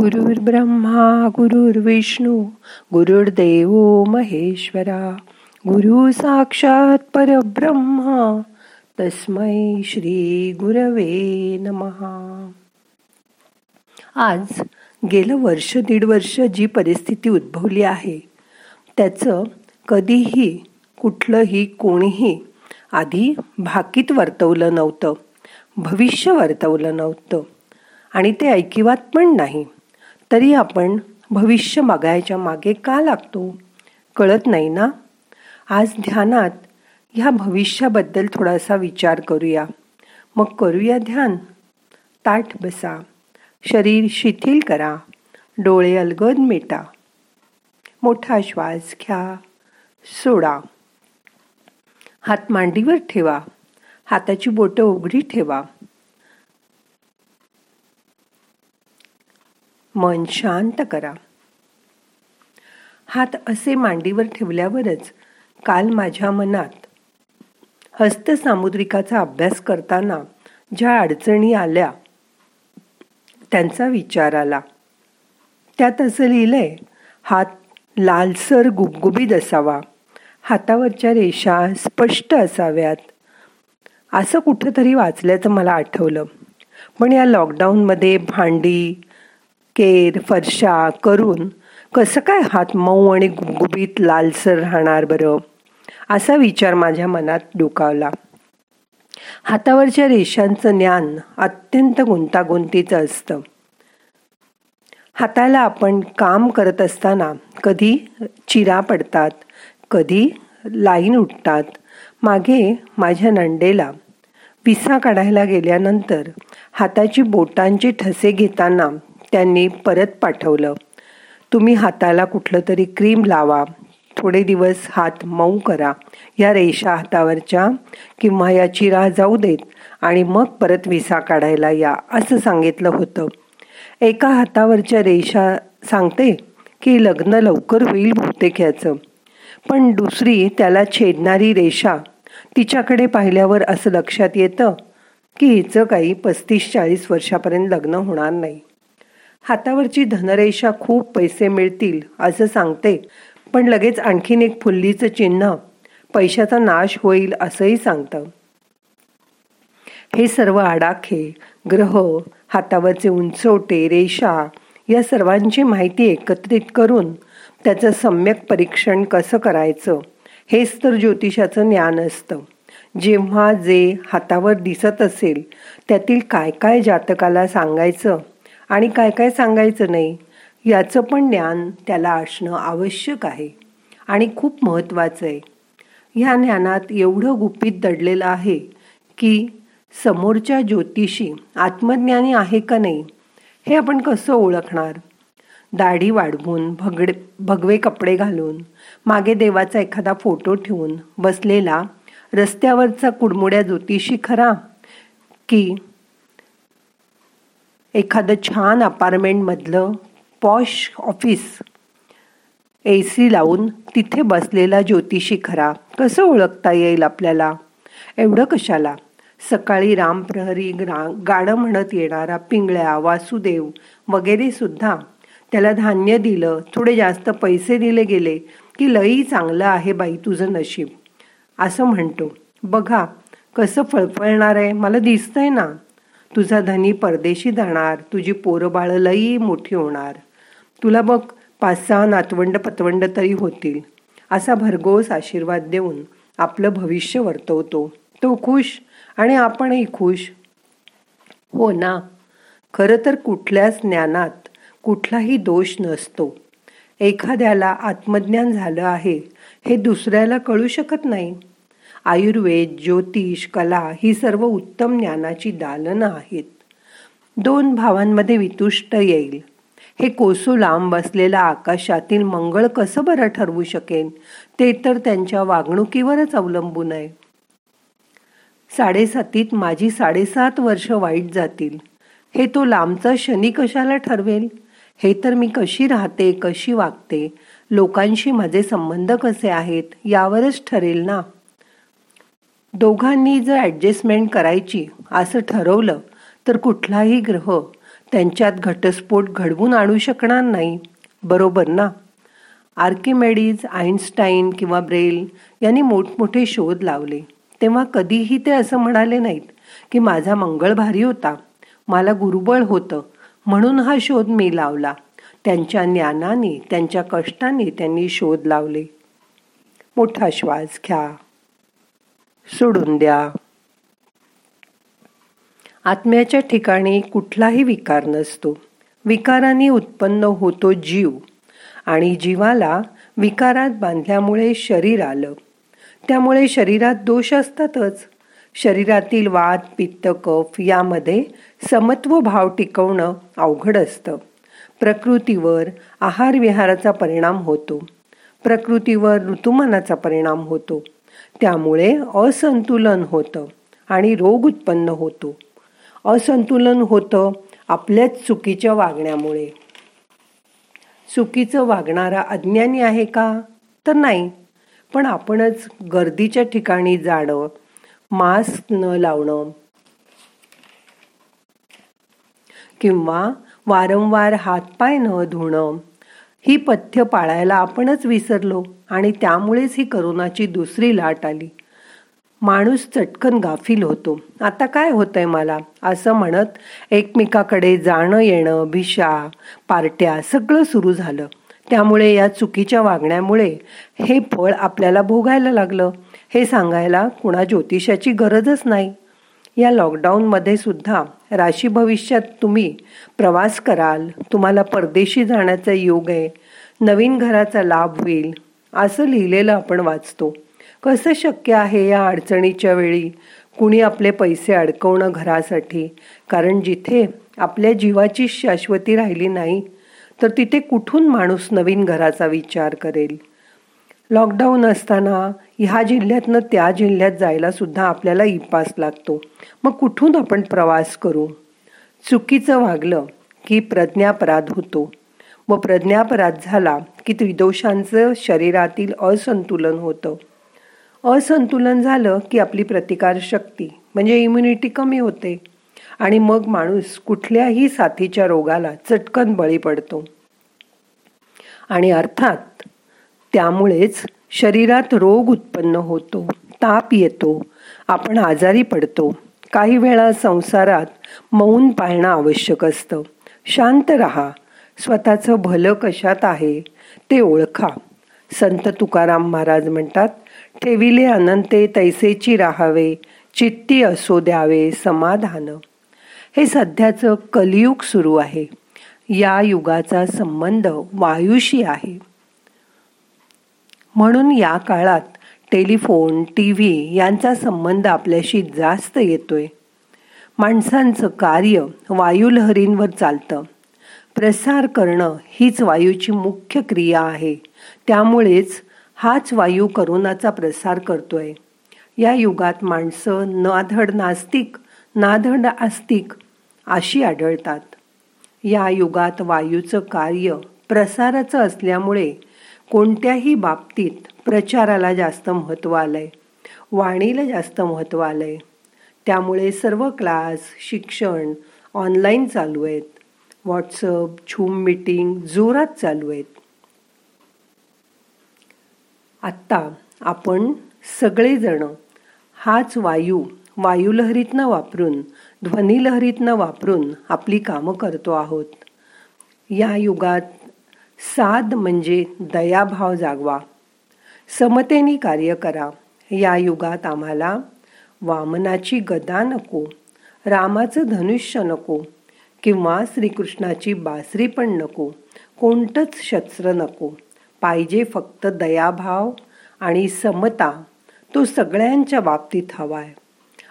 गुरुर् ब्रह्मा गुरुर्विष्णू गुरुर्देव महेश्वरा गुरु साक्षात परब्रह्मा तस्मै श्री गुरवे नमहा आज गेलं वर्ष दीड वर्ष जी परिस्थिती उद्भवली आहे त्याचं कधीही कुठलंही कोणीही आधी भाकीत वर्तवलं नव्हतं भविष्य वर्तवलं नव्हतं आणि ते ऐकिवात पण नाही. तरी आपण भविष्य मागायच्या मागे का लागतो? कळत नाही ना? आज ध्यानात ह्या भविष्याबद्दल थोडासा विचार करूया. मग करूया ध्यान. ताठ बसा. शरीर शिथिल करा. डोळे अलगद मिटा. मोठा श्वास घ्या. सोडा. हात मांडीवर ठेवा. हाताची बोटं उघडी ठेवा. मन शांत करा. हात असे मांडीवर ठेवल्यावरच काल माझ्या मनात हस्तसामुद्रिकाचा अभ्यास करताना ज्या अडचणी आल्या त्यांचा विचार आला. त्यात असं लिहिलंय हात लालसर गुबगुबीत असावा. हातावरच्या रेषा स्पष्ट असाव्यात. असं कुठंतरी वाचल्याचं मला आठवलं. पण या लॉकडाऊनमध्ये भांडी केर फरशा करून कसं काय हात मऊ आणि गुबगुबीत लालसर राहणार बरं? असा विचार माझ्या मनात डोकावला. हातावरच्या रेषांचं ज्ञान अत्यंत गुंतागुंतीचं असतं. हाताला आपण काम करत असताना कधी चिरा पडतात कधी लाईन उठतात. मागे माझ्या नंडेला पिसा काढायला गेल्यानंतर हाताची बोटांचे ठसे घेताना त्यांनी परत पाठवलं. तुम्ही हाताला कुठलं तरी क्रीम लावा. थोडे दिवस हात मऊ करा. या रेषा हातावरच्या किंवा या चिरा जाऊ देत आणि मग परत विसा काढायला या असं सांगितलं होतं. एका हातावरच्या रेषा सांगते की लग्न लवकर होईल बहुतेक याचं. पण दुसरी त्याला छेदणारी रेषा तिच्याकडे पाहिल्यावर असं लक्षात येतं की हिचं काही पस्तीस चाळीस वर्षापर्यंत लग्न होणार नाही. हातावरची धनरेषा खूप पैसे मिळतील असं सांगते. पण लगेच आणखीन एक फुल्लीचं चिन्ह पैशाचा नाश होईल असंही सांगतं. हे सर्व आडाखे ग्रह हातावरचे उंचवटे रेषा या सर्वांची माहिती एकत्रित करून त्याचं सम्यक परीक्षण कसं करायचं हेच तर ज्योतिषाचं ज्ञान असतं. जेव्हा जे हातावर दिसत असेल त्यातील काय काय जातकाला सांगायचं आणि काय काय सांगायचं नाही याचं पण ज्ञान त्याला असणं आवश्यक आहे आणि खूप महत्त्वाचं आहे. ह्या ज्ञानात एवढं गुपित दडलेलं आहे की समोरच्या ज्योतिषी आत्मज्ञानी आहे का नाही हे आपण कसं ओळखणार? दाढी वाढवून भगडे भगवे कपडे घालून मागे देवाचा एखादा फोटो ठेवून बसलेला रस्त्यावरचा कुडमुड्या ज्योतिषी खरा की एखादं छान अपार्टमेंटमधलं पॉश ऑफिस ए सी लावून तिथे बसलेला ज्योतिषी खरा कसं ओळखता येईल आपल्याला? एवढं कशाला? सकाळी रामप्रहरी गाणं म्हणत येणारा पिंगळ्या वासुदेव वगैरे सुद्धा. त्याला धान्य दिलं थोडे जास्त पैसे दिले गेले की लई चांगलं आहे बाई तुझं नशीब. असं म्हणतो. बघा कसं फळफळणार आहे? मला दिसतंय ना. तुझा धनी परदेशी जाणार तुझी पोरंबाळं लई मोठी होणार. तुला बघ पाच सहा नातवंड पतवंड तरी होतील. असा भरघोस आशीर्वाद देऊन आपलं भविष्य वर्तवतो. तो खुश आणि आपणही खुश. हो ना. खरं तर कुठल्याच ज्ञानात कुठलाही दोष नसतो. एखाद्याला आत्मज्ञान झालं आहे हे दुसऱ्याला कळू शकत नाही. आयुर्वेद ज्योतिष कला ही सर्व उत्तम ज्ञानाची दालनं आहेत. दोन भावांमध्ये वितुष्ट येईल. हे कोसू लांब बसलेल्या आकाशातील मंगळ कसं बरं ठरवू शकेल ते तर त्यांच्या वागणुकीवरच अवलंबून आहे. साडेसातीत माझी साडेसात वर्ष वाईट जातील. हे तो लांबचा शनी कशाला ठरवेल? हे तर मी कशी राहते कशी वागते? लोकांशी माझे संबंध कसे आहेत? यावरच ठरेल ना? दोघांनी जर ॲडजस्टमेंट करायची असं ठरवलं तर कुठलाही ग्रह त्यांच्यात घटस्फोट घडवून आणू शकणार नाही. बरोबर ना? आर्किमेडीज आईन्स्टाईन किंवा ब्रेल यांनी मोठमोठे शोध लावले. तेव्हा कधीही ते असं म्हणाले नाहीत की माझा मंगळ भारी होता मला गुरुबळ होतं म्हणून हा शोध मी लावला. त्यांच्या ज्ञानाने त्यांच्या कष्टाने त्यांनी शोध लावले. मोठा श्वास घ्या. सोडून द्या. आत्म्याच्या ठिकाणी कुठलाही विकार नसतो. विकाराने उत्पन्न होतो जीव आणि जीवाला विकारात बांधल्यामुळे शरीर आलं. त्यामुळे शरीरात दोष असतातच. शरीरातील वात पित्त कफ यामध्ये समत्व भाव टिकवणं अवघड असतं. प्रकृतीवर आहार विहाराचा परिणाम होतो. प्रकृतीवर ऋतुमानाचा परिणाम होतो. त्यामुळे असंतुलन होतं आणि रोग उत्पन्न होतो. असंतुलन होतं आपल्याच चुकीच्या वागण्यामुळे. चुकीचं वागणारा अज्ञानी आहे का? तर नाही. पण आपणच गर्दीच्या ठिकाणी जाणं मास्क न लावणं किंवा वारंवार हातपाय न धुणं ही पथ्य पाळायला आपणच विसरलो आणि त्यामुळेच ही करोनाची दुसरी लाट आली. माणूस चटकन गाफील होतो. आता काय होतंय मला? असं म्हणत एकमेकाकडे जाणं येणं भिशा पार्ट्या सगळं सुरू झालं. त्यामुळे या चुकीच्या वागण्यामुळे हे फळ आपल्याला भोगायला लागलं. हे सांगायला कुणा ज्योतिषाची गरजच नाही. या लॉकडाऊनमध्ये सुद्धा राशी भविष्यात तुम्ही प्रवास कराल तुम्हाला परदेशी जाण्याचा योग आहे नवीन घराचा लाभ होईल असं लिहिलेलं आपण वाचतो. कसं शक्य आहे या अडचणीच्या वेळी कुणी आपले पैसे अडकवणं घरासाठी? कारण जिथे आपल्या जीवाची शाश्वती राहिली नाही तर तिथे कुठून माणूस नवीन घराचा विचार करेल? लॉकडाऊन असताना ह्या जिल्ह्यातनं त्या जिल्ह्यात जायला सुद्धा आपल्याला इपास लागतो. मग कुठून आपण प्रवास करू? चुकीचं वागलं की प्रज्ञापराध होतो. व प्रज्ञापराध झाला की त्रिदोषांचं शरीरातील असंतुलन होतं. असंतुलन झालं की आपली प्रतिकारशक्ती म्हणजे इम्युनिटी कमी होते. आणि मग माणूस कुठल्याही साथीच्या रोगाला चटकन बळी पडतो. आणि अर्थात त्यामुळेच शरीरात रोग उत्पन्न होतो ताप येतो आपण आजारी पडतो. काही वेळा संसारात मौन पाळणं आवश्यक असतं. शांत रहा. स्वतःचं भलं कशात आहे ते ओळखा. संत तुकाराम महाराज म्हणतात ठेविले अनंते तैसेची राहावे चित्ती असो द्यावे समाधान. हे सध्याचं कलियुग सुरू आहे. या युगाचा संबंध वायूशी आहे. म्हणून या काळात टेलिफोन टी व्ही यांचा संबंध आपल्याशी जास्त येतोय. माणसांचं कार्य वायुलहरींवर चालतं. प्रसार करणं हीच वायूची मुख्य क्रिया आहे. त्यामुळेच हाच वायू करोनाचा प्रसार करतोय. या युगात माणसं नाधड नास्तिक नाधड आस्तिक अशी आढळतात. या युगात वायूचं कार्य प्रसाराचं असल्यामुळे कोणत्याही बाबतीत प्रचाराला जास्त महत्त्व आलंय वाणीला जास्त महत्त्व आलंय. त्यामुळे सर्व क्लास शिक्षण ऑनलाईन चालू आहेत. व्हॉट्सअप झूम मीटिंग जोरात चालू आहेत. आत्ता आपण सगळेजण हाच वायू वायुलहरीतनं वापरून ध्वनीलहरीतनं वापरून आपली कामं करतो आहोत. या युगात साध म्हणजे दयाभाव जागवा. समतेने कार्य करा. या युगात आम्हाला वामनाची गदा नको रामाचं धनुष्य नको किंवा श्रीकृष्णाची बासरी पण नको कोणतंच शस्त्र नको. पाहिजे फक्त दयाभाव आणि समता तो सगळ्यांच्या बाबतीत हवा आहे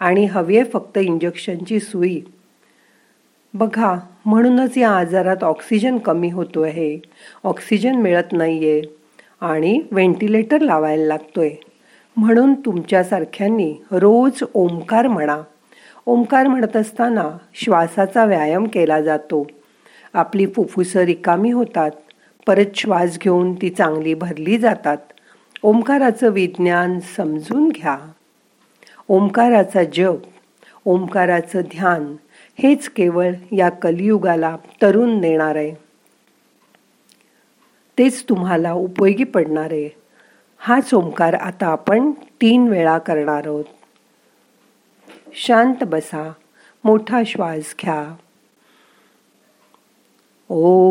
आणि हवी फक्त इंजेक्शनची सुई. बघा म्हणूनच या आजारात ऑक्सिजन कमी होतो आहे. ऑक्सिजन मिळत नाही आहे आणि व्हेंटिलेटर लावायला लागतोय. म्हणून तुमच्यासारख्यांनी रोज ओंकार म्हणा. ओंकार म्हणत असताना श्वासाचा व्यायाम केला जातो. आपली फुफ्फुसं रिकामी होतात. परत श्वास घेऊन ती चांगली भरली जातात. ओंकाराचं विज्ञान समजून घ्या. ओंकाराचा जप ओंकाराचं ध्यान हेच केवळ या कलियुगाला तरुण देणार आहे. तेच तुम्हाला उपयोगी पडणार आहे. हाच ओंकार आता आपण तीन वेळा करणार आहोत. शांत बसा मोठा श्वास घ्या. ओ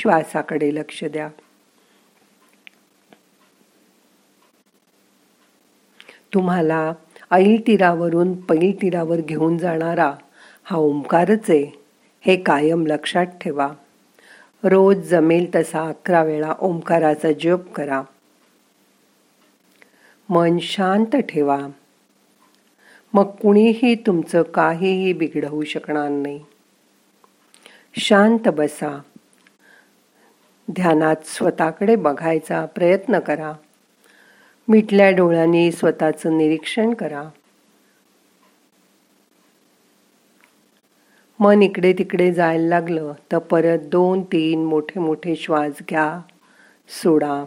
श्वासाकडे लक्ष द्या. तुम्हाला ऐल तीरावरून पैल तीरावर घेऊन जाणारा हा ओंकारच आहे हे कायम लक्षात ठेवा. रोज जमेल तसा अकरा वेळा ओंकाराचा जप करा. मन शांत ठेवा. मग कुणीही तुमचं काहीही बिघडवू शकणार नाही. शांत बसा. ध्यानात स्वतःकडे बघायचा प्रयत्न करा. मिटल्या डोळ्यांनी स्वतःचं निरीक्षण करा. मन इकडे तिकडे जायला लागलं तर परत दोन तीन मोठे मोठे श्वास घ्या सोडा.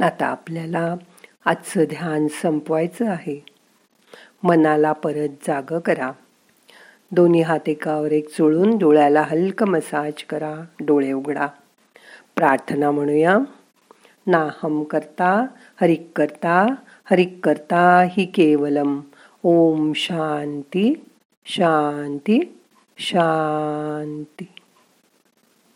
आता आपल्याला आजचं ध्यान संपवायचं आहे. मनाला परत जाग करा. दोन्ही हात एकावर एक चोळून डोळ्याला हलक मसाज करा. डोळे उघडा. प्रार्थना म्हणूया. नाहम करता हरिक करता हरिक करता ही केवलम. ओम शांती शांती शांती.